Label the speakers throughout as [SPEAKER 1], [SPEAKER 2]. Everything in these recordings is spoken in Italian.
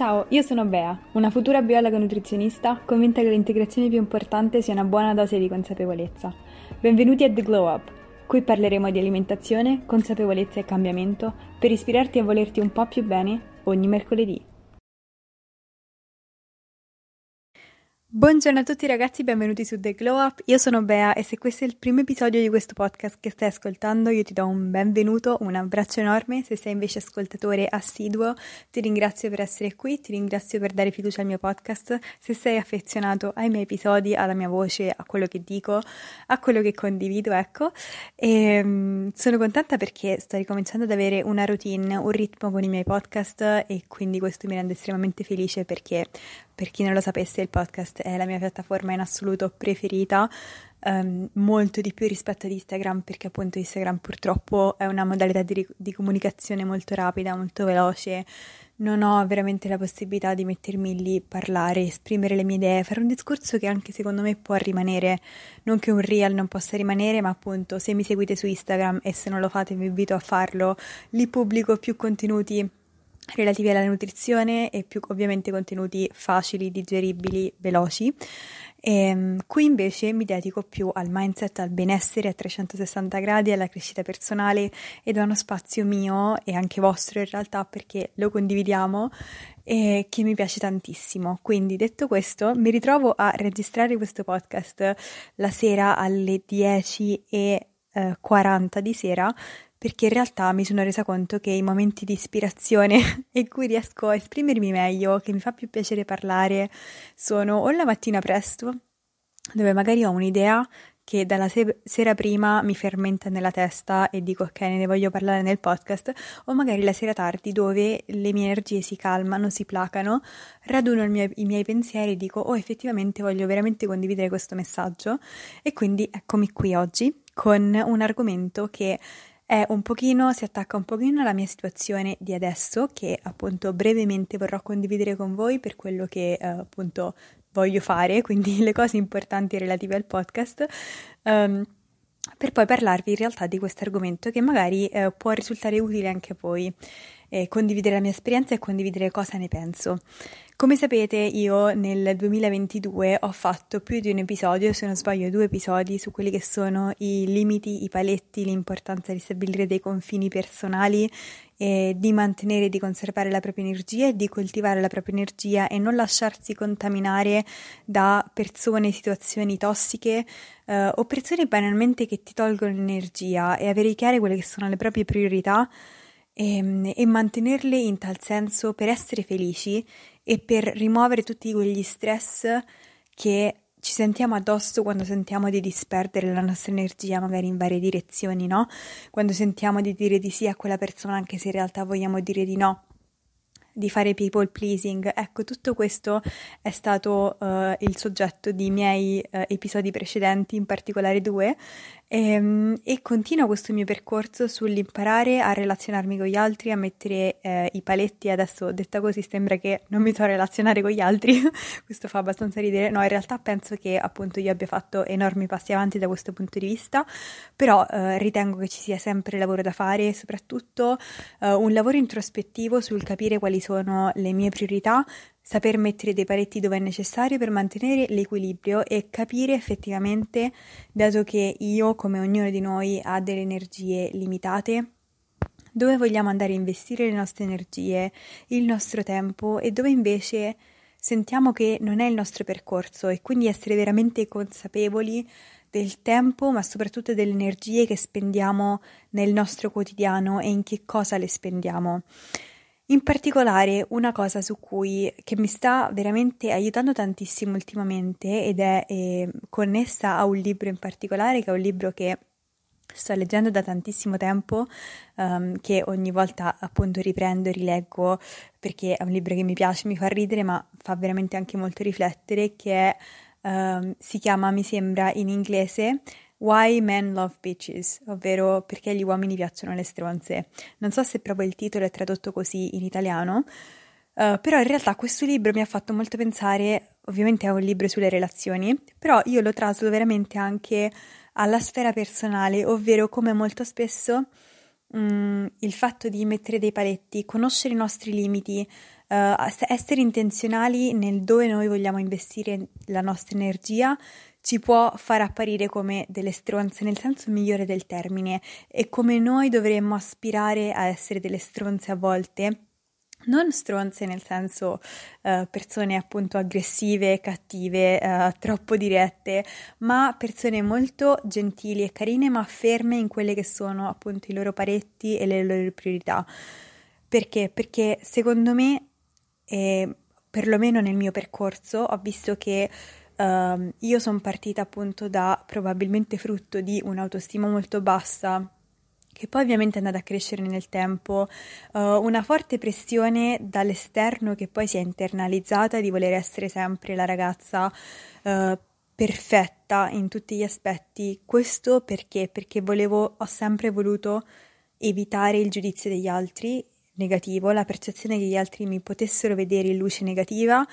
[SPEAKER 1] Ciao, io sono Bea, una futura biologa nutrizionista convinta che l'integrazione più importante sia una buona dose di consapevolezza. Benvenuti a The Glow Up. Qui parleremo di alimentazione, consapevolezza e cambiamento per ispirarti a volerti un po' più bene ogni mercoledì. Buongiorno a tutti ragazzi, benvenuti su The Glow Up. Io sono Bea e se questo è il primo episodio di questo podcast che stai ascoltando, io ti do un benvenuto, un abbraccio enorme. Se sei invece ascoltatore assiduo, ti ringrazio per essere qui, ti ringrazio per dare fiducia al mio podcast. Se sei affezionato ai miei episodi, alla mia voce, a quello che dico, a quello che condivido, ecco. E um, sono contenta perché sto ricominciando ad avere una routine, un ritmo con i miei podcast e quindi questo mi rende estremamente felice perché per chi non lo sapesse, il podcast è la mia piattaforma in assoluto preferita, um, molto di più rispetto ad Instagram, perché appunto Instagram purtroppo è una modalità di, di comunicazione molto rapida, molto veloce. Non ho veramente la possibilità di mettermi lì, parlare, esprimere le mie idee, fare un discorso che anche secondo me può rimanere, non che un real non possa rimanere, ma appunto se mi seguite su Instagram e se non lo fate vi invito a farlo, lì pubblico più contenuti relativi alla nutrizione e più ovviamente contenuti facili, digeribili, veloci. E, ehm, qui invece mi dedico più al mindset, al benessere a 360 gradi, alla crescita personale ed è uno spazio mio e anche vostro in realtà perché lo condividiamo e che mi piace tantissimo. Quindi detto questo, mi ritrovo a registrare questo podcast la sera alle 10 e eh, 40 di sera perché in realtà mi sono resa conto che i momenti di ispirazione in cui riesco a esprimermi meglio, che mi fa più piacere parlare, sono o la mattina presto, dove magari ho un'idea che dalla se- sera prima mi fermenta nella testa e dico ok, ne voglio parlare nel podcast, o magari la sera tardi dove le mie energie si calmano, si placano, raduno mio, i miei pensieri e dico oh effettivamente voglio veramente condividere questo messaggio e quindi eccomi qui oggi con un argomento che è un pochino, si attacca un pochino alla mia situazione di adesso, che appunto brevemente vorrò condividere con voi per quello che eh, appunto voglio fare, quindi le cose importanti relative al podcast. Um, per poi parlarvi in realtà di questo argomento che magari eh, può risultare utile anche a voi, eh, condividere la mia esperienza e condividere cosa ne penso. Come sapete io nel 2022 ho fatto più di un episodio, se non sbaglio due episodi, su quelli che sono i limiti, i paletti, l'importanza di stabilire dei confini personali e di mantenere e di conservare la propria energia e di coltivare la propria energia e non lasciarsi contaminare da persone, situazioni tossiche eh, o persone banalmente che ti tolgono energia e avere chiare quelle che sono le proprie priorità e, ehm, e mantenerle in tal senso per essere felici e per rimuovere tutti quegli stress che ci sentiamo addosso quando sentiamo di disperdere la nostra energia magari in varie direzioni, no? Quando sentiamo di dire di sì a quella persona anche se in realtà vogliamo dire di no di fare people pleasing. Ecco, tutto questo è stato uh, il soggetto di miei uh, episodi precedenti, in particolare due, ehm, e, continuo questo mio percorso sull'imparare a relazionarmi con gli altri, a mettere eh, i paletti. Adesso detta così sembra che non mi so relazionare con gli altri, questo fa abbastanza ridere. No, in realtà penso che appunto io abbia fatto enormi passi avanti da questo punto di vista, però eh, ritengo che ci sia sempre lavoro da fare e soprattutto eh, un lavoro introspettivo sul capire quali sono le mie priorità, saper mettere dei paletti dove è necessario per mantenere l'equilibrio e capire effettivamente, dato che io, come ognuno di noi, ha delle energie limitate, dove vogliamo andare a investire le nostre energie, il nostro tempo e dove invece sentiamo che non è il nostro percorso e quindi essere veramente consapevoli del tempo, ma soprattutto delle energie che spendiamo nel nostro quotidiano e in che cosa le spendiamo. In particolare una cosa su cui che mi sta veramente aiutando tantissimo ultimamente ed è eh, connessa a un libro in particolare che è un libro che sto leggendo da tantissimo tempo um, che ogni volta appunto riprendo e rileggo perché è un libro che mi piace, mi fa ridere ma fa veramente anche molto riflettere che è, um, si chiama mi sembra in inglese Why Men Love Bitches, ovvero perché gli uomini piacciono le stronze. Non so se proprio il titolo è tradotto così in italiano, uh, però in realtà questo libro mi ha fatto molto pensare, ovviamente è un libro sulle relazioni, però io lo traslo veramente anche alla sfera personale, ovvero come molto spesso um, il fatto di mettere dei paletti, conoscere i nostri limiti, essere intenzionali nel dove noi vogliamo investire la nostra energia ci può far apparire come delle stronze nel senso migliore del termine e come noi dovremmo aspirare a essere delle stronze a volte. Non stronze nel senso uh, persone appunto aggressive, cattive, uh, troppo dirette, ma persone molto gentili e carine, ma ferme in quelle che sono appunto i loro paretti e le loro priorità. Perché? Perché secondo me, eh, perlomeno nel mio percorso, ho visto che Uh, io sono partita appunto da probabilmente frutto di un'autostima molto bassa che poi ovviamente è andata a crescere nel tempo, uh, una forte pressione dall'esterno che poi si è internalizzata di voler essere sempre la ragazza uh, perfetta in tutti gli aspetti. Questo perché? Perché volevo, ho sempre voluto evitare il giudizio degli altri negativo, la percezione che gli altri mi potessero vedere in luce negativa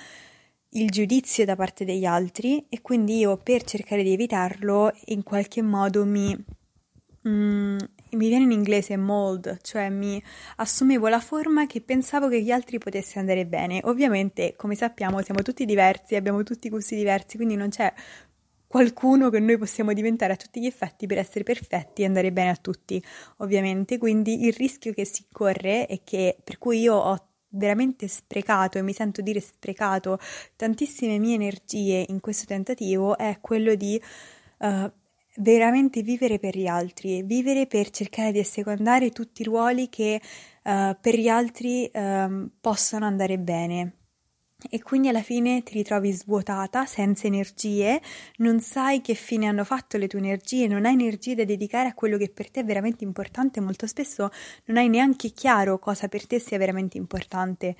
[SPEAKER 1] il giudizio da parte degli altri e quindi io per cercare di evitarlo in qualche modo mi, mm, mi viene in inglese mold, cioè mi assumevo la forma che pensavo che gli altri potesse andare bene. Ovviamente, come sappiamo, siamo tutti diversi, abbiamo tutti gusti diversi, quindi non c'è qualcuno che noi possiamo diventare a tutti gli effetti per essere perfetti e andare bene a tutti, ovviamente. Quindi il rischio che si corre e che per cui io ho veramente sprecato e mi sento dire sprecato tantissime mie energie in questo tentativo è quello di uh, veramente vivere per gli altri, vivere per cercare di assecondare tutti i ruoli che uh, per gli altri um, possano andare bene e quindi alla fine ti ritrovi svuotata, senza energie, non sai che fine hanno fatto le tue energie, non hai energie da dedicare a quello che per te è veramente importante, molto spesso non hai neanche chiaro cosa per te sia veramente importante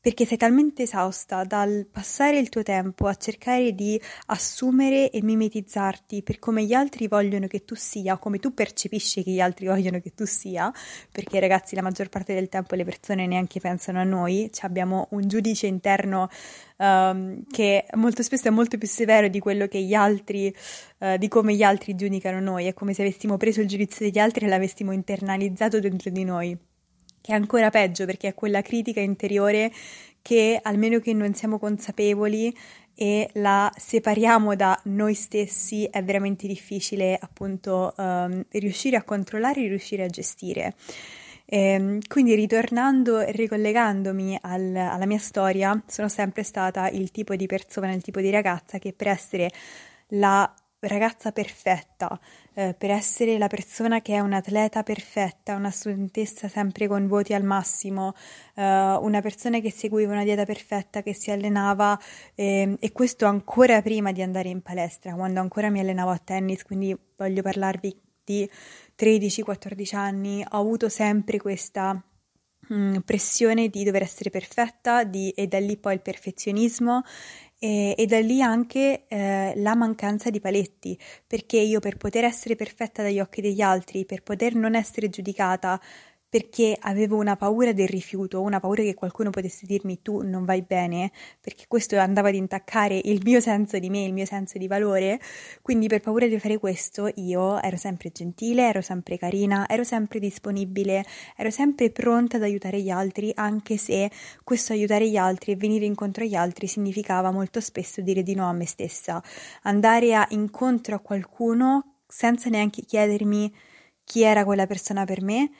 [SPEAKER 1] perché sei talmente esausta dal passare il tuo tempo a cercare di assumere e mimetizzarti per come gli altri vogliono che tu sia, come tu percepisci che gli altri vogliono che tu sia, perché ragazzi la maggior parte del tempo le persone neanche pensano a noi, cioè abbiamo un giudice interno um, che molto spesso è molto più severo di quello che gli altri, uh, di come gli altri giudicano noi, è come se avessimo preso il giudizio degli altri e l'avessimo internalizzato dentro di noi che è ancora peggio perché è quella critica interiore che almeno che non siamo consapevoli e la separiamo da noi stessi è veramente difficile appunto um, riuscire a controllare e riuscire a gestire. E, ehm, quindi ritornando e ricollegandomi al, alla mia storia, sono sempre stata il tipo di persona, il tipo di ragazza che per essere la ragazza perfetta, eh, per essere la persona che è un'atleta perfetta, una studentessa sempre con voti al massimo, eh, una persona che seguiva una dieta perfetta, che si allenava eh, e questo ancora prima di andare in palestra, quando ancora mi allenavo a tennis, quindi voglio parlarvi di 13-14 anni, ho avuto sempre questa mm, pressione di dover essere perfetta di, e da lì poi il perfezionismo e, e da lì anche eh, la mancanza di paletti, perché io per poter essere perfetta dagli occhi degli altri, per poter non essere giudicata perché avevo una paura del rifiuto, una paura che qualcuno potesse dirmi tu non vai bene, perché questo andava ad intaccare il mio senso di me, il mio senso di valore, quindi per paura di fare questo io ero sempre gentile, ero sempre carina, ero sempre disponibile, ero sempre pronta ad aiutare gli altri, anche se questo aiutare gli altri e venire incontro agli altri significava molto spesso dire di no a me stessa, andare a incontro a qualcuno senza neanche chiedermi chi era quella persona per me,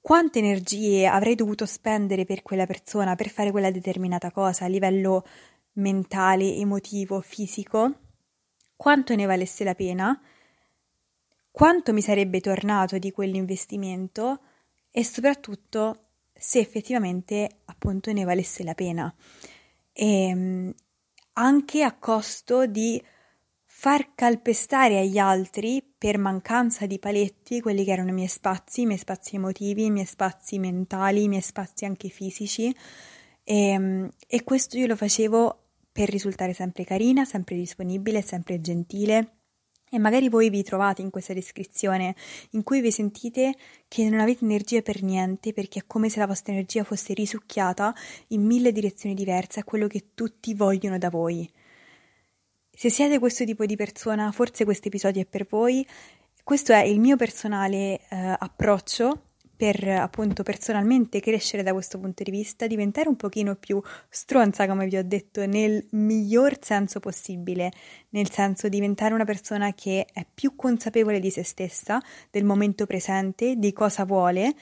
[SPEAKER 1] quante energie avrei dovuto spendere per quella persona, per fare quella determinata cosa a livello mentale, emotivo, fisico, quanto ne valesse la pena, quanto mi sarebbe tornato di quell'investimento? E soprattutto se effettivamente appunto ne valesse la pena. E ehm, anche a costo di far calpestare agli altri per mancanza di paletti quelli che erano i miei spazi, i miei spazi emotivi, i miei spazi mentali, i miei spazi anche fisici e, ehm, e questo io lo facevo per risultare sempre carina, sempre disponibile, sempre gentile. E magari voi vi trovate in questa descrizione in cui vi sentite che non avete energia per niente perché è come se la vostra energia fosse risucchiata in mille direzioni diverse a quello che tutti vogliono da voi. Se siete questo tipo di persona, forse questo episodio è per voi. Questo è il mio personale eh, approccio per appunto personalmente crescere da questo punto di vista, diventare un pochino più stronza, come vi ho detto, nel miglior senso possibile, nel senso diventare una persona che è più consapevole di se stessa, del momento presente, di cosa vuole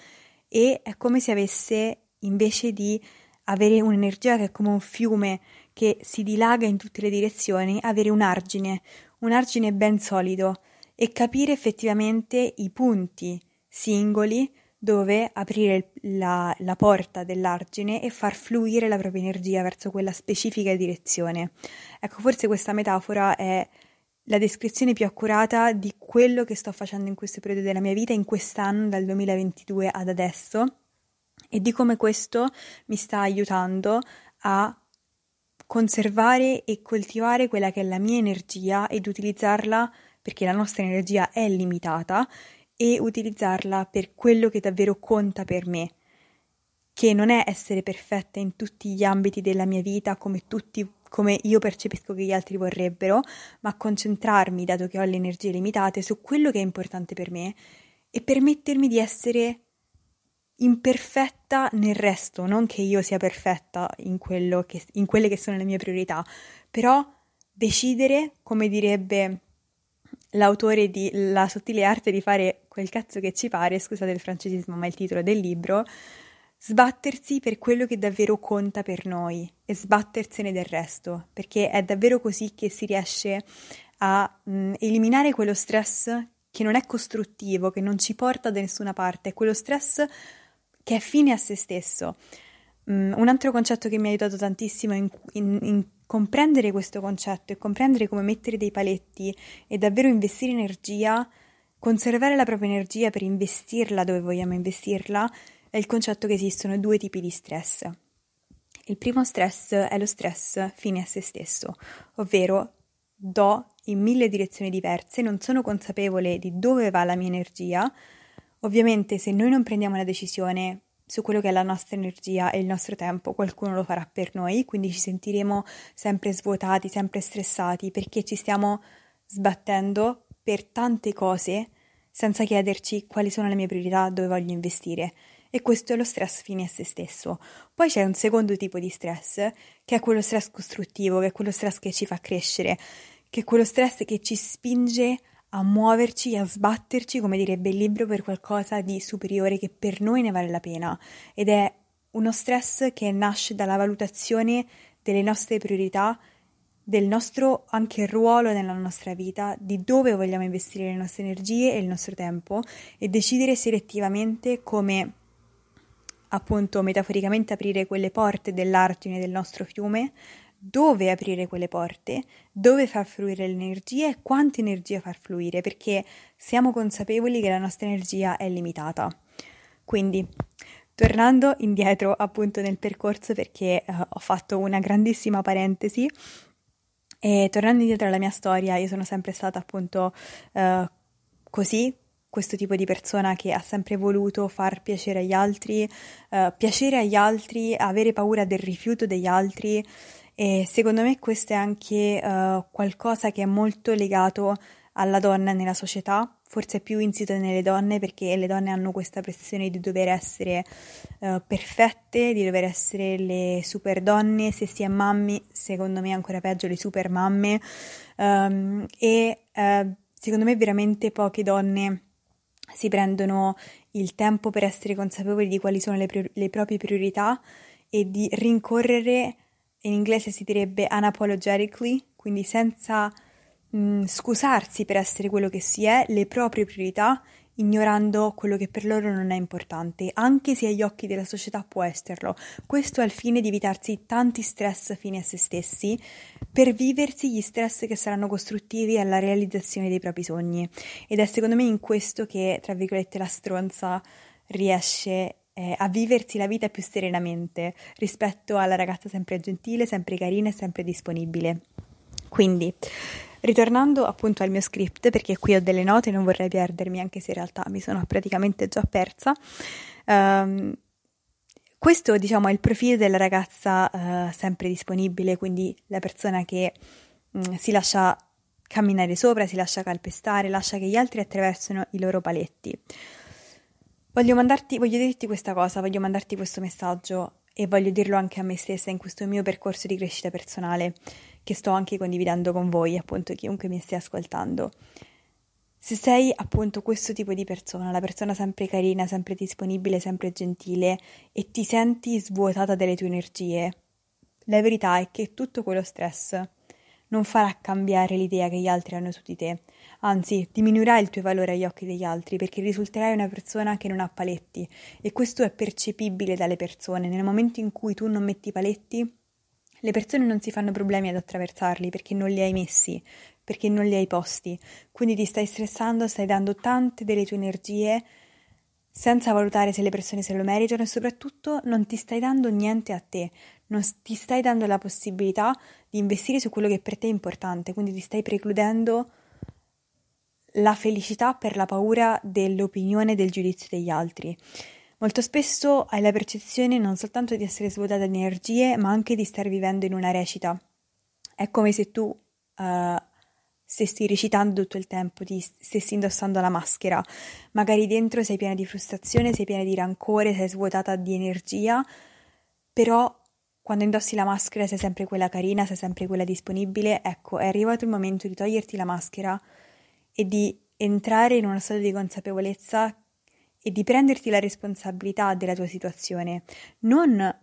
[SPEAKER 1] e è come se avesse invece di avere un'energia che è come un fiume che si dilaga in tutte le direzioni, avere un argine, un argine ben solido e capire effettivamente i punti singoli dove aprire la, la, porta dell'argine e far fluire la propria energia verso quella specifica direzione. Ecco, forse questa metafora è la descrizione più accurata di quello che sto facendo in questo periodo della mia vita, in quest'anno, dal 2022 ad adesso, e di come questo mi sta aiutando a conservare e coltivare quella che è la mia energia ed utilizzarla perché la nostra energia è limitata e utilizzarla per quello che davvero conta per me, che non è essere perfetta in tutti gli ambiti della mia vita come tutti come io percepisco che gli altri vorrebbero, ma concentrarmi, dato che ho le energie limitate, su quello che è importante per me e permettermi di essere imperfetta nel resto, non che io sia perfetta in, che, in quelle che sono le mie priorità, però decidere, come direbbe l'autore di La sottile arte di fare quel cazzo che ci pare, scusate il francesismo, ma il titolo del libro, sbattersi per quello che davvero conta per noi e sbattersene del resto, perché è davvero così che si riesce a mh, mm, eliminare quello stress che non è costruttivo, che non ci porta da nessuna parte, quello stress che è fine a se stesso. Um, un altro concetto che mi ha aiutato tantissimo in, in, in comprendere questo concetto e comprendere come mettere dei paletti e davvero investire energia, conservare la propria energia per investirla dove vogliamo investirla, è il concetto che esistono due tipi di stress. Il primo stress è lo stress fine a se stesso, ovvero do in mille direzioni diverse, non sono consapevole di dove va la mia energia. Ovviamente se noi non prendiamo una decisione su quello che è la nostra energia e il nostro tempo, qualcuno lo farà per noi, quindi ci sentiremo sempre svuotati, sempre stressati perché ci stiamo sbattendo per tante cose senza chiederci quali sono le mie priorità, dove voglio investire. E questo è lo stress fine a se stesso. Poi c'è un secondo tipo di stress, che è quello stress costruttivo, che è quello stress che ci fa crescere, che è quello stress che ci spinge a a muoverci, a sbatterci, come direbbe il libro, per qualcosa di superiore che per noi ne vale la pena. Ed è uno stress che nasce dalla valutazione delle nostre priorità, del nostro anche ruolo nella nostra vita, di dove vogliamo investire le nostre energie e il nostro tempo e decidere selettivamente come appunto metaforicamente aprire quelle porte dell'argine del nostro fiume dove aprire quelle porte, dove far fluire l'energia e quanta energia far fluire, perché siamo consapevoli che la nostra energia è limitata. Quindi, tornando indietro appunto nel percorso perché uh, ho fatto una grandissima parentesi e tornando indietro alla mia storia, io sono sempre stata appunto uh, così, questo tipo di persona che ha sempre voluto far piacere agli altri, uh, piacere agli altri, avere paura del rifiuto degli altri e secondo me questo è anche uh, qualcosa che è molto legato alla donna nella società, forse più insito nelle donne perché le donne hanno questa pressione di dover essere uh, perfette, di dover essere le super donne, se si è mammi, secondo me ancora peggio le super mamme. Um, e uh, secondo me veramente poche donne si prendono il tempo per essere consapevoli di quali sono le, prior- le proprie priorità e di rincorrere in inglese si direbbe unapologetically, quindi senza mh, mm, scusarsi per essere quello che si è, le proprie priorità, ignorando quello che per loro non è importante, anche se agli occhi della società può esserlo. Questo al fine di evitarsi tanti stress fini a se stessi, per viversi gli stress che saranno costruttivi alla realizzazione dei propri sogni. Ed è secondo me in questo che, tra virgolette, la stronza riesce eh, a viversi la vita più serenamente rispetto alla ragazza sempre gentile, sempre carina e sempre disponibile. Quindi, ritornando appunto al mio script, perché qui ho delle note non vorrei perdermi, anche se in realtà mi sono praticamente già persa. Um, questo, diciamo, è il profilo della ragazza uh, sempre disponibile, quindi la persona che um, si lascia camminare sopra, si lascia calpestare, lascia che gli altri attraversino i loro paletti. Voglio mandarti, voglio dirti questa cosa, voglio mandarti questo messaggio e voglio dirlo anche a me stessa in questo mio percorso di crescita personale che sto anche condividendo con voi, appunto chiunque mi stia ascoltando. Se sei appunto questo tipo di persona, la persona sempre carina, sempre disponibile, sempre gentile e ti senti svuotata delle tue energie, la verità è che tutto quello stress non farà cambiare l'idea che gli altri hanno su di te, anzi diminuirà il tuo valore agli occhi degli altri perché risulterai una persona che non ha paletti e questo è percepibile dalle persone. Nel momento in cui tu non metti paletti, le persone non si fanno problemi ad attraversarli perché non li hai messi, perché non li hai posti. Quindi ti stai stressando, stai dando tante delle tue energie senza valutare se le persone se lo meritano e soprattutto non ti stai dando niente a te, non ti stai dando la possibilità di investire su quello che per te è importante, quindi ti stai precludendo la felicità per la paura dell'opinione e del giudizio degli altri. Molto spesso hai la percezione non soltanto di essere svuotata di energie, ma anche di star vivendo in una recita. È come se tu uh, stessi recitando tutto il tempo, ti stessi indossando la maschera. Magari dentro sei piena di frustrazione, sei piena di rancore, sei svuotata di energia, però quando indossi la maschera sei sempre quella carina, sei sempre quella disponibile. Ecco, è arrivato il momento di toglierti la maschera e di entrare in uno stato di consapevolezza e di prenderti la responsabilità della tua situazione, non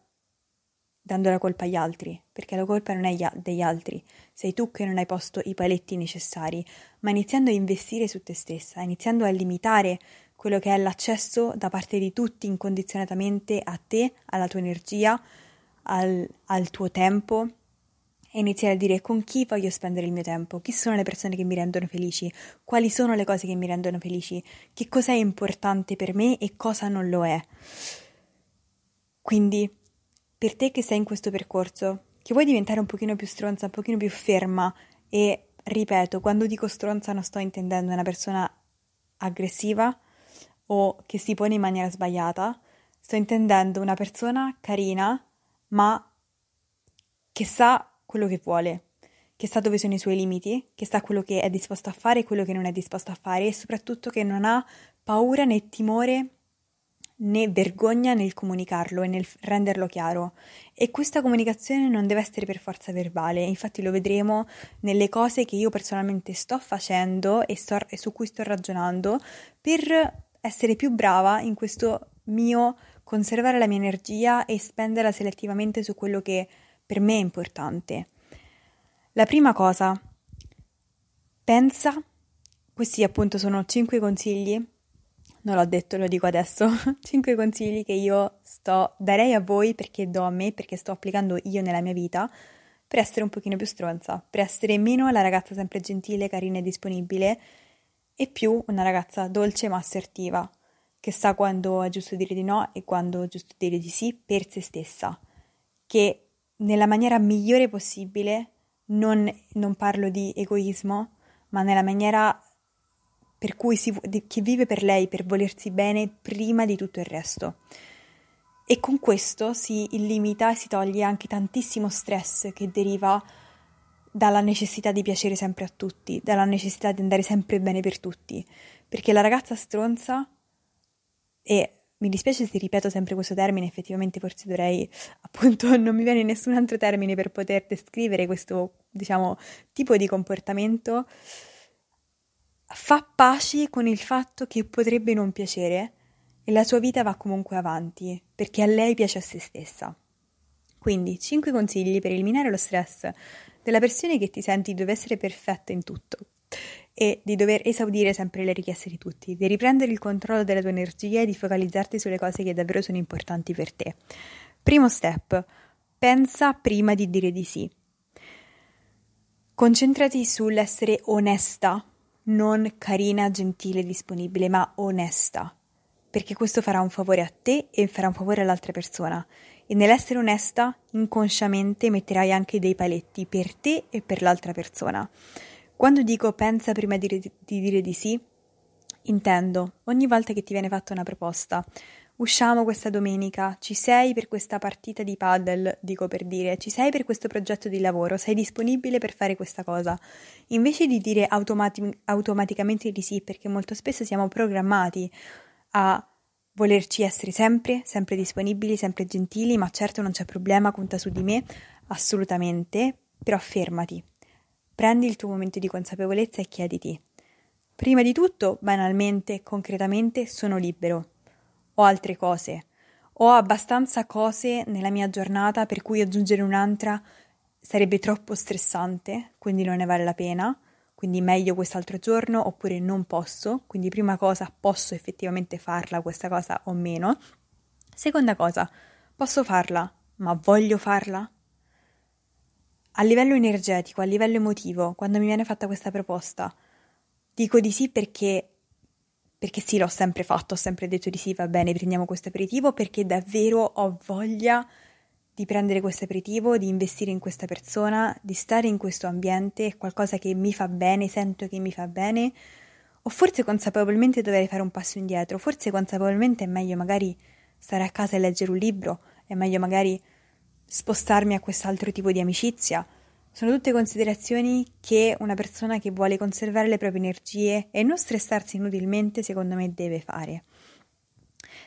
[SPEAKER 1] dando la colpa agli altri, perché la colpa non è degli altri, sei tu che non hai posto i paletti necessari, ma iniziando a investire su te stessa, iniziando a limitare quello che è l'accesso da parte di tutti incondizionatamente a te, alla tua energia, al, al tuo tempo e iniziare a dire con chi voglio spendere il mio tempo, chi sono le persone che mi rendono felici, quali sono le cose che mi rendono felici, che cosa è importante per me e cosa non lo è. Quindi, per te che sei in questo percorso, che vuoi diventare un pochino più stronza, un pochino più ferma e, ripeto, quando dico stronza non sto intendendo una persona aggressiva o che si pone in maniera sbagliata, sto intendendo una persona carina, ma che sa quello che vuole, che sa dove sono i suoi limiti, che sa quello che è disposto a fare e quello che non è disposto a fare e soprattutto che non ha paura né timore né vergogna nel comunicarlo e nel renderlo chiaro. E questa comunicazione non deve essere per forza verbale, infatti lo vedremo nelle cose che io personalmente sto facendo e, sto, e su cui sto ragionando per essere più brava in questo mio conservare la mia energia e spenderla selettivamente su quello che per me è importante. La prima cosa, pensa, questi appunto sono cinque consigli, non l'ho detto, lo dico adesso, cinque consigli che io sto, darei a voi perché do a me, perché sto applicando io nella mia vita, per essere un pochino più stronza, per essere meno la ragazza sempre gentile, carina e disponibile e più una ragazza dolce ma assertiva che sa quando è giusto dire di no e quando è giusto dire di sì per se stessa, che nella maniera migliore possibile, non, non parlo di egoismo, ma nella maniera per cui si, che vive per lei, per volersi bene prima di tutto il resto. E con questo si limita e si toglie anche tantissimo stress che deriva dalla necessità di piacere sempre a tutti, dalla necessità di andare sempre bene per tutti, perché la ragazza stronza e mi dispiace se ripeto sempre questo termine, effettivamente forse dovrei, appunto, non mi viene nessun altro termine per poter descrivere questo, diciamo, tipo di comportamento, fa pace con il fatto che potrebbe non piacere e la sua vita va comunque avanti, perché a lei piace a se stessa. Quindi, 5 consigli per eliminare lo stress della persona che ti senti deve essere perfetta in tutto e di dover esaudire sempre le richieste di tutti, di riprendere il controllo della tua energia e di focalizzarti sulle cose che davvero sono importanti per te. Primo step, pensa prima di dire di sì. Concentrati sull'essere onesta, non carina, gentile, disponibile, ma onesta, perché questo farà un favore a te e farà un favore all'altra persona. E nell'essere onesta, inconsciamente metterai anche dei paletti per te e per l'altra persona. Quando dico pensa prima di, di dire di sì, intendo ogni volta che ti viene fatta una proposta. Usciamo questa domenica, ci sei per questa partita di paddle, dico per dire, ci sei per questo progetto di lavoro, sei disponibile per fare questa cosa. Invece di dire automati- automaticamente di sì, perché molto spesso siamo programmati a volerci essere sempre, sempre disponibili, sempre gentili, ma certo non c'è problema, conta su di me, assolutamente, però fermati. Prendi il tuo momento di consapevolezza e chiediti. Prima di tutto, banalmente, concretamente, sono libero. Ho altre cose. Ho abbastanza cose nella mia giornata per cui aggiungere un'altra sarebbe troppo stressante, quindi non ne vale la pena quindi meglio quest'altro giorno oppure non posso, quindi prima cosa posso effettivamente farla questa cosa o meno. Seconda cosa, posso farla, ma voglio farla? A livello energetico, a livello emotivo, quando mi viene fatta questa proposta, dico di sì perché perché sì, l'ho sempre fatto, ho sempre detto di sì, va bene, prendiamo questo aperitivo perché davvero ho voglia di prendere questo aperitivo, di investire in questa persona, di stare in questo ambiente, è qualcosa che mi fa bene, sento che mi fa bene, o forse consapevolmente dovrei fare un passo indietro, forse consapevolmente è meglio magari stare a casa e leggere un libro, è meglio magari spostarmi a quest'altro tipo di amicizia. Sono tutte considerazioni che una persona che vuole conservare le proprie energie e non stressarsi inutilmente, secondo me, deve fare.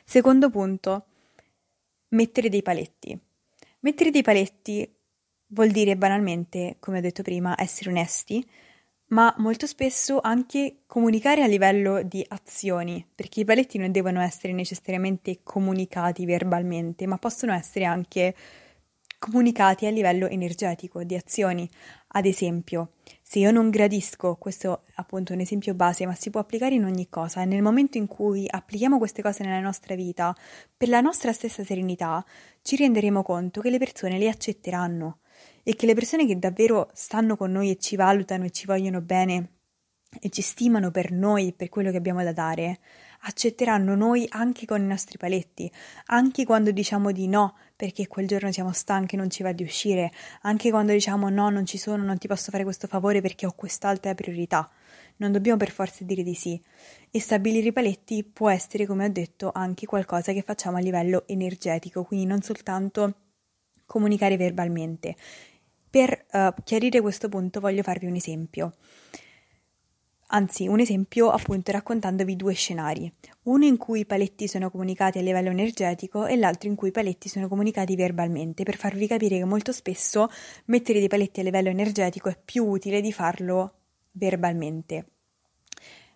[SPEAKER 1] Secondo punto, mettere dei paletti. Mettere dei paletti vuol dire banalmente, come ho detto prima, essere onesti, ma molto spesso anche comunicare a livello di azioni, perché i paletti non devono essere necessariamente comunicati verbalmente, ma possono essere anche comunicati a livello energetico, di azioni. Ad esempio, se io non gradisco, questo è appunto un esempio base, ma si può applicare in ogni cosa, e nel momento in cui applichiamo queste cose nella nostra vita, per la nostra stessa serenità, ci renderemo conto che le persone le accetteranno e che le persone che davvero stanno con noi e ci valutano e ci vogliono bene e ci stimano per noi, per quello che abbiamo da dare, accetteranno noi anche con i nostri paletti, anche quando diciamo di no perché quel giorno siamo stanchi e non ci va di uscire, anche quando diciamo no, non ci sono, non ti posso fare questo favore perché ho quest'altra priorità. Non dobbiamo per forza dire di sì. E stabilire i paletti può essere, come ho detto, anche qualcosa che facciamo a livello energetico, quindi non soltanto comunicare verbalmente. Per uh, chiarire questo punto voglio farvi un esempio anzi un esempio appunto raccontandovi due scenari, uno in cui i paletti sono comunicati a livello energetico e l'altro in cui i paletti sono comunicati verbalmente, per farvi capire che molto spesso mettere dei paletti a livello energetico è più utile di farlo verbalmente.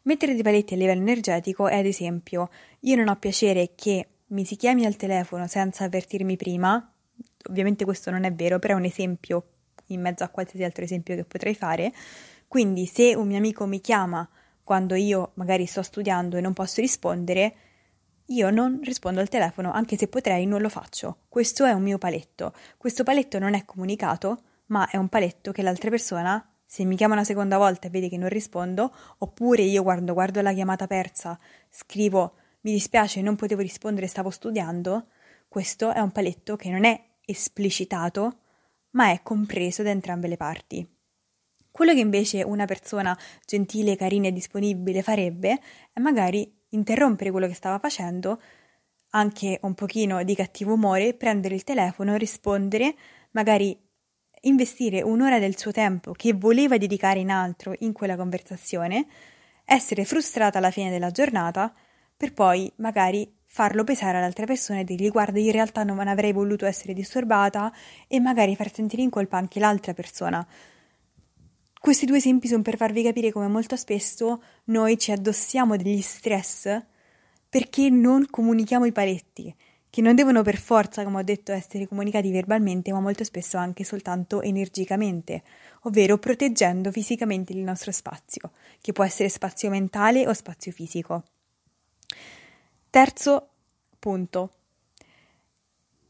[SPEAKER 1] Mettere dei paletti a livello energetico è ad esempio io non ho piacere che mi si chiami al telefono senza avvertirmi prima, ovviamente questo non è vero, però è un esempio in mezzo a qualsiasi altro esempio che potrei fare, quindi se un mio amico mi chiama quando io magari sto studiando e non posso rispondere, io non rispondo al telefono, anche se potrei, non lo faccio. Questo è un mio paletto. Questo paletto non è comunicato, ma è un paletto che l'altra persona, se mi chiama una seconda volta e vede che non rispondo, oppure io quando guardo la chiamata persa scrivo mi dispiace, non potevo rispondere, stavo studiando, questo è un paletto che non è esplicitato, ma è compreso da entrambe le parti. Quello che invece una persona gentile, carina e disponibile farebbe è magari interrompere quello che stava facendo, anche un pochino di cattivo umore, prendere il telefono, rispondere, magari investire un'ora del suo tempo che voleva dedicare in altro in quella conversazione, essere frustrata alla fine della giornata, per poi magari farlo pesare all'altra persona e dirgli guarda in realtà non avrei voluto essere disturbata e magari far sentire in colpa anche l'altra persona. Questi due esempi sono per farvi capire come molto spesso noi ci addossiamo degli stress perché non comunichiamo i paletti, che non devono per forza, come ho detto, essere comunicati verbalmente, ma molto spesso anche soltanto energicamente, ovvero proteggendo fisicamente il nostro spazio, che può essere spazio mentale o spazio fisico. Terzo punto.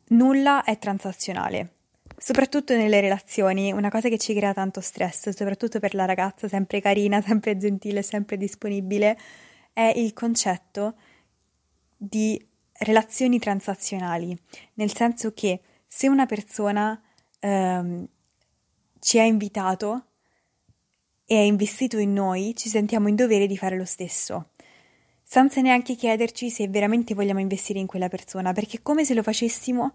[SPEAKER 1] Nulla è transazionale soprattutto nelle relazioni, una cosa che ci crea tanto stress, soprattutto per la ragazza sempre carina, sempre gentile, sempre disponibile, è il concetto di relazioni transazionali, nel senso che se una persona ehm, ci ha invitato e ha investito in noi, ci sentiamo in dovere di fare lo stesso, senza neanche chiederci se veramente vogliamo investire in quella persona, perché è come se lo facessimo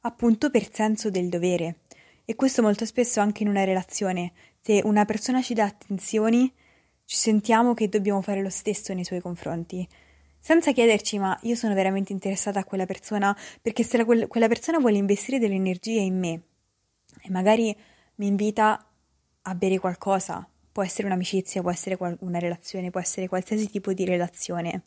[SPEAKER 1] appunto per senso del dovere. E questo molto spesso anche in una relazione. Se una persona ci dà attenzioni, ci sentiamo che dobbiamo fare lo stesso nei suoi confronti. senza chiederci ma io sono veramente interessata a quella persona perché se la, quella persona vuole investire delle energie in me e magari mi invita a bere qualcosa, può essere un'amicizia, può essere una relazione, può essere qualsiasi tipo di relazione.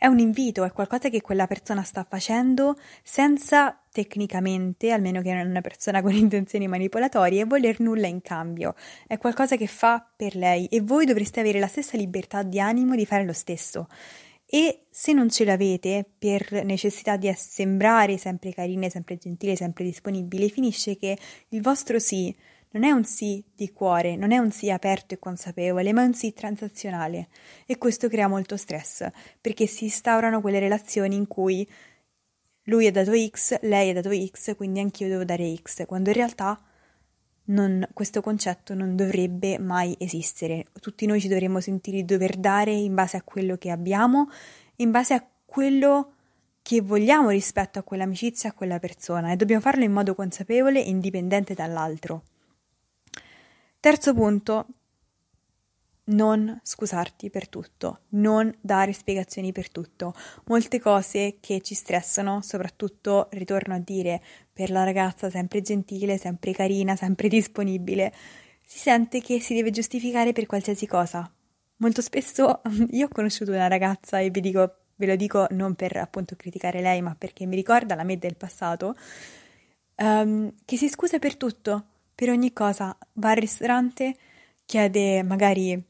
[SPEAKER 1] È un invito, è qualcosa che quella persona sta facendo senza tecnicamente, almeno che non è una persona con intenzioni manipolatorie, voler nulla in cambio. È qualcosa che fa per lei e voi dovreste avere la stessa libertà di animo di fare lo stesso. E se non ce l'avete per necessità di sembrare sempre carine, sempre gentile, sempre disponibile, finisce che il vostro sì non è un sì di cuore, non è un sì aperto e consapevole, ma è un sì transazionale. E questo crea molto stress, perché si instaurano quelle relazioni in cui lui ha dato X, lei ha dato X, quindi anch'io devo dare X, quando in realtà non, questo concetto non dovrebbe mai esistere. Tutti noi ci dovremmo sentire di dover dare in base a quello che abbiamo, in base a quello che vogliamo rispetto a quell'amicizia, a quella persona, e dobbiamo farlo in modo consapevole e indipendente dall'altro. Terzo punto, non scusarti per tutto, non dare spiegazioni per tutto. Molte cose che ci stressano, soprattutto, ritorno a dire, per la ragazza sempre gentile, sempre carina, sempre disponibile, si sente che si deve giustificare per qualsiasi cosa. Molto spesso io ho conosciuto una ragazza e vi dico, ve lo dico non per appunto criticare lei, ma perché mi ricorda la me del passato, um, che si scusa per tutto per ogni cosa va al ristorante, chiede magari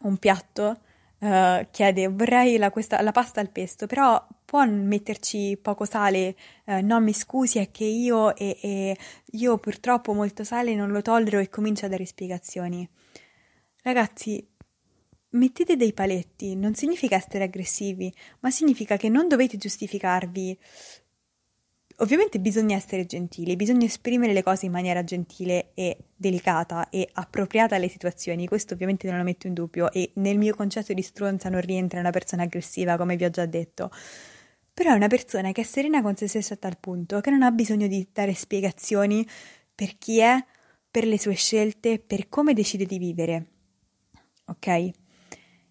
[SPEAKER 1] un piatto, uh, chiede vorrei la, questa, la, pasta al pesto, però può metterci poco sale, uh, no mi scusi è che io, e, e io purtroppo molto sale non lo tollero e comincia a dare spiegazioni. Ragazzi, mettete dei paletti, non significa essere aggressivi, ma significa che non dovete giustificarvi Ovviamente bisogna essere gentili, bisogna esprimere le cose in maniera gentile e delicata e appropriata alle situazioni, questo ovviamente non lo metto in dubbio e nel mio concetto di stronza non rientra una persona aggressiva, come vi ho già detto. Però è una persona che è serena con se stessa a tal punto che non ha bisogno di dare spiegazioni per chi è, per le sue scelte, per come decide di vivere. Ok?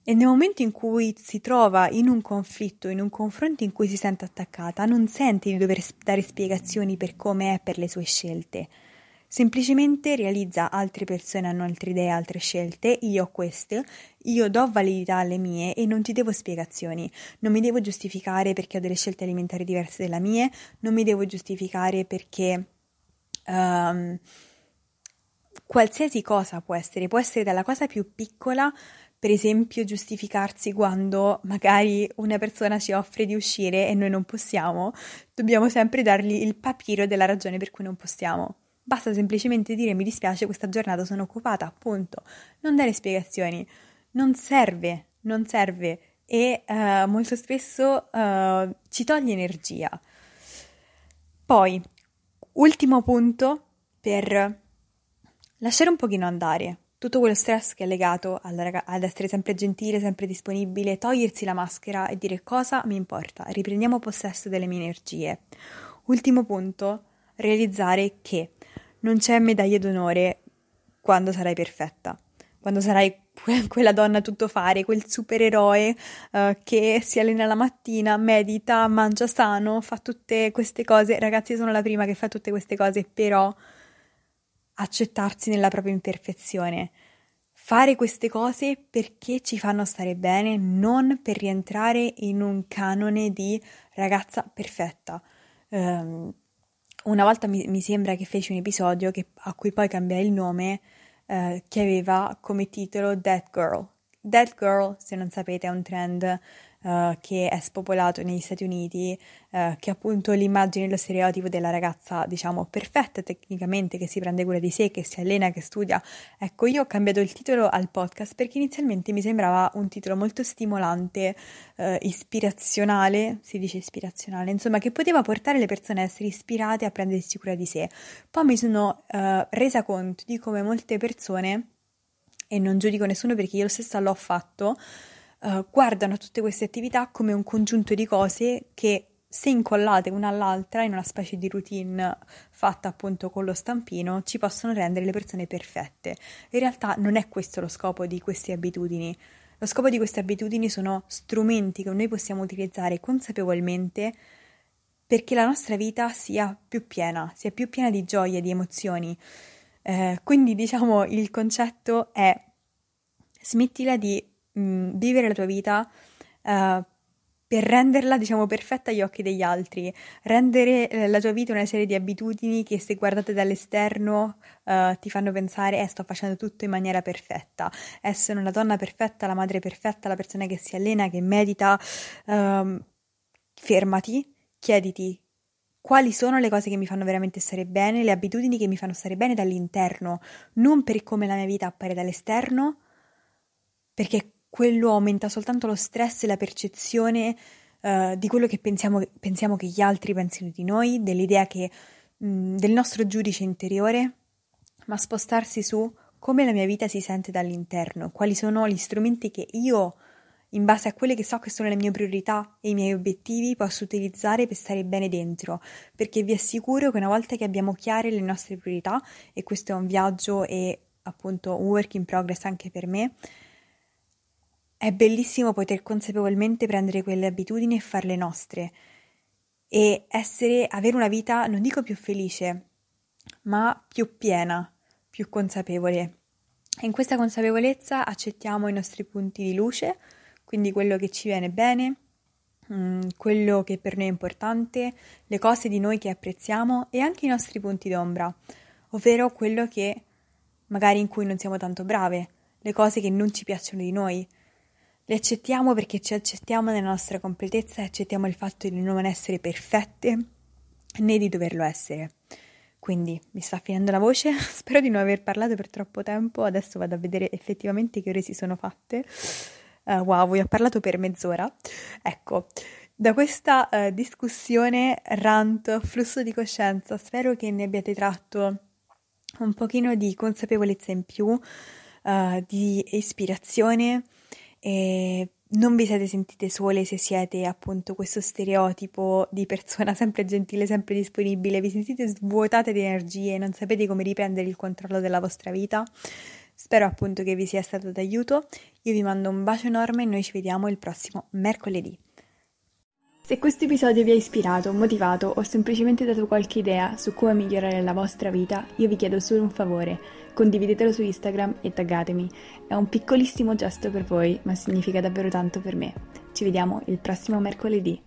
[SPEAKER 1] E nel momento in cui si trova in un conflitto, in un confronto in cui si sente attaccata, non sente di dover dare spiegazioni per come è per le sue scelte. Semplicemente realizza altre persone hanno altre idee, altre scelte, io ho queste, io do validità alle mie e non ti devo spiegazioni, non mi devo giustificare perché ho delle scelte alimentari diverse dalle mie, non mi devo giustificare perché um, qualsiasi cosa può essere, può essere dalla cosa più piccola per esempio giustificarsi quando magari una persona ci offre di uscire e noi non possiamo, dobbiamo sempre dargli il papiro della ragione per cui non possiamo. Basta semplicemente dire mi dispiace, questa giornata sono occupata, appunto. Non dare spiegazioni. Non serve, non serve e uh, molto spesso uh, ci toglie energia. Poi, ultimo punto per lasciare un pochino andare tutto quello stress che è legato rag- ad essere sempre gentile, sempre disponibile, togliersi la maschera e dire cosa mi importa, riprendiamo possesso delle mie energie. Ultimo punto, realizzare che non c'è medaglia d'onore quando sarai perfetta, quando sarai quella donna tutto fare, quel supereroe uh, che si allena la mattina, medita, mangia sano, fa tutte queste cose. Ragazzi, sono la prima che fa tutte queste cose, però accettarsi nella propria imperfezione, fare queste cose perché ci fanno stare bene, non per rientrare in un canone di ragazza perfetta. Um, una volta mi, mi, sembra che feci un episodio che, a cui poi cambiai il nome, uh, che aveva come titolo Dead Girl. Dead Girl, se non sapete, è un trend uh, che è spopolato negli Stati Uniti, uh, che appunto l'immagine, lo stereotipo della ragazza, diciamo, perfetta tecnicamente, che si prende cura di sé, che si allena, che studia. Ecco, io ho cambiato il titolo al podcast perché inizialmente mi sembrava un titolo molto stimolante, uh, ispirazionale, si dice ispirazionale, insomma, che poteva portare le persone a essere ispirate a prendersi cura di sé. Poi mi sono resa conto di come molte persone e non giudico nessuno perché io stessa l'ho fatto, uh, guardano tutte queste attività come un congiunto di cose che se incollate una all'altra in una specie di routine fatta appunto con lo stampino ci possono rendere le persone perfette. In realtà non è questo lo scopo di queste abitudini. Lo scopo di queste abitudini sono strumenti che noi possiamo utilizzare consapevolmente perché la nostra vita sia più piena, sia più piena di gioia, di emozioni. Eh, quindi diciamo il concetto è smettila di mh, mm, vivere la tua vita uh, per renderla, diciamo, perfetta agli occhi degli altri, rendere eh, la tua vita una serie di abitudini che se guardate dall'esterno uh, ti fanno pensare, eh, sto facendo tutto in maniera perfetta, essere una donna perfetta, la madre perfetta, la persona che si allena, che medita, uh, fermati, chiediti quali sono le cose che mi fanno veramente stare bene, le abitudini che mi fanno stare bene dall'interno, non per come la mia vita appare dall'esterno, perché quello aumenta soltanto lo stress e la percezione uh, di quello che pensiamo, pensiamo, che gli altri pensino di noi, dell'idea che, mh, del nostro giudice interiore, ma spostarsi su come la mia vita si sente dall'interno, quali sono gli strumenti che io, in base a quelle che so che sono le mie priorità e i miei obiettivi, posso utilizzare per stare bene dentro, perché vi assicuro che una volta che abbiamo chiare le nostre priorità, e questo è un viaggio e appunto un work in progress anche per me, è bellissimo poter consapevolmente prendere quelle abitudini e farle nostre e essere, avere una vita, non dico più felice, ma più piena, più consapevole. E in questa consapevolezza accettiamo i nostri punti di luce, quindi quello che ci viene bene, mm, quello che per noi è importante, le cose di noi che apprezziamo e anche i nostri punti d'ombra, ovvero quello che magari in cui non siamo tanto brave, le cose che non ci piacciono di noi, le accettiamo perché ci accettiamo nella nostra completezza e accettiamo il fatto di non essere perfette né di doverlo essere. Quindi mi sta finendo la voce, spero di non aver parlato per troppo tempo, adesso vado a vedere effettivamente che ore si sono fatte. Uh, wow, vi ho parlato per mezz'ora. Ecco, da questa uh, discussione, rant, flusso di coscienza, spero che ne abbiate tratto un pochino di consapevolezza in più, uh, di ispirazione e non vi siete sentite sole se siete appunto questo stereotipo di persona sempre gentile, sempre disponibile, vi sentite svuotate di energie, non sapete come riprendere il controllo della vostra vita. Spero appunto che vi sia stato d'aiuto. Io vi mando un bacio enorme e noi ci vediamo il prossimo mercoledì. Se questo episodio vi ha ispirato, motivato o semplicemente dato qualche idea su come migliorare la vostra vita, io vi chiedo solo un favore condividetelo su Instagram e taggatemi. È un piccolissimo gesto per voi, ma significa davvero tanto per me. Ci vediamo il prossimo mercoledì.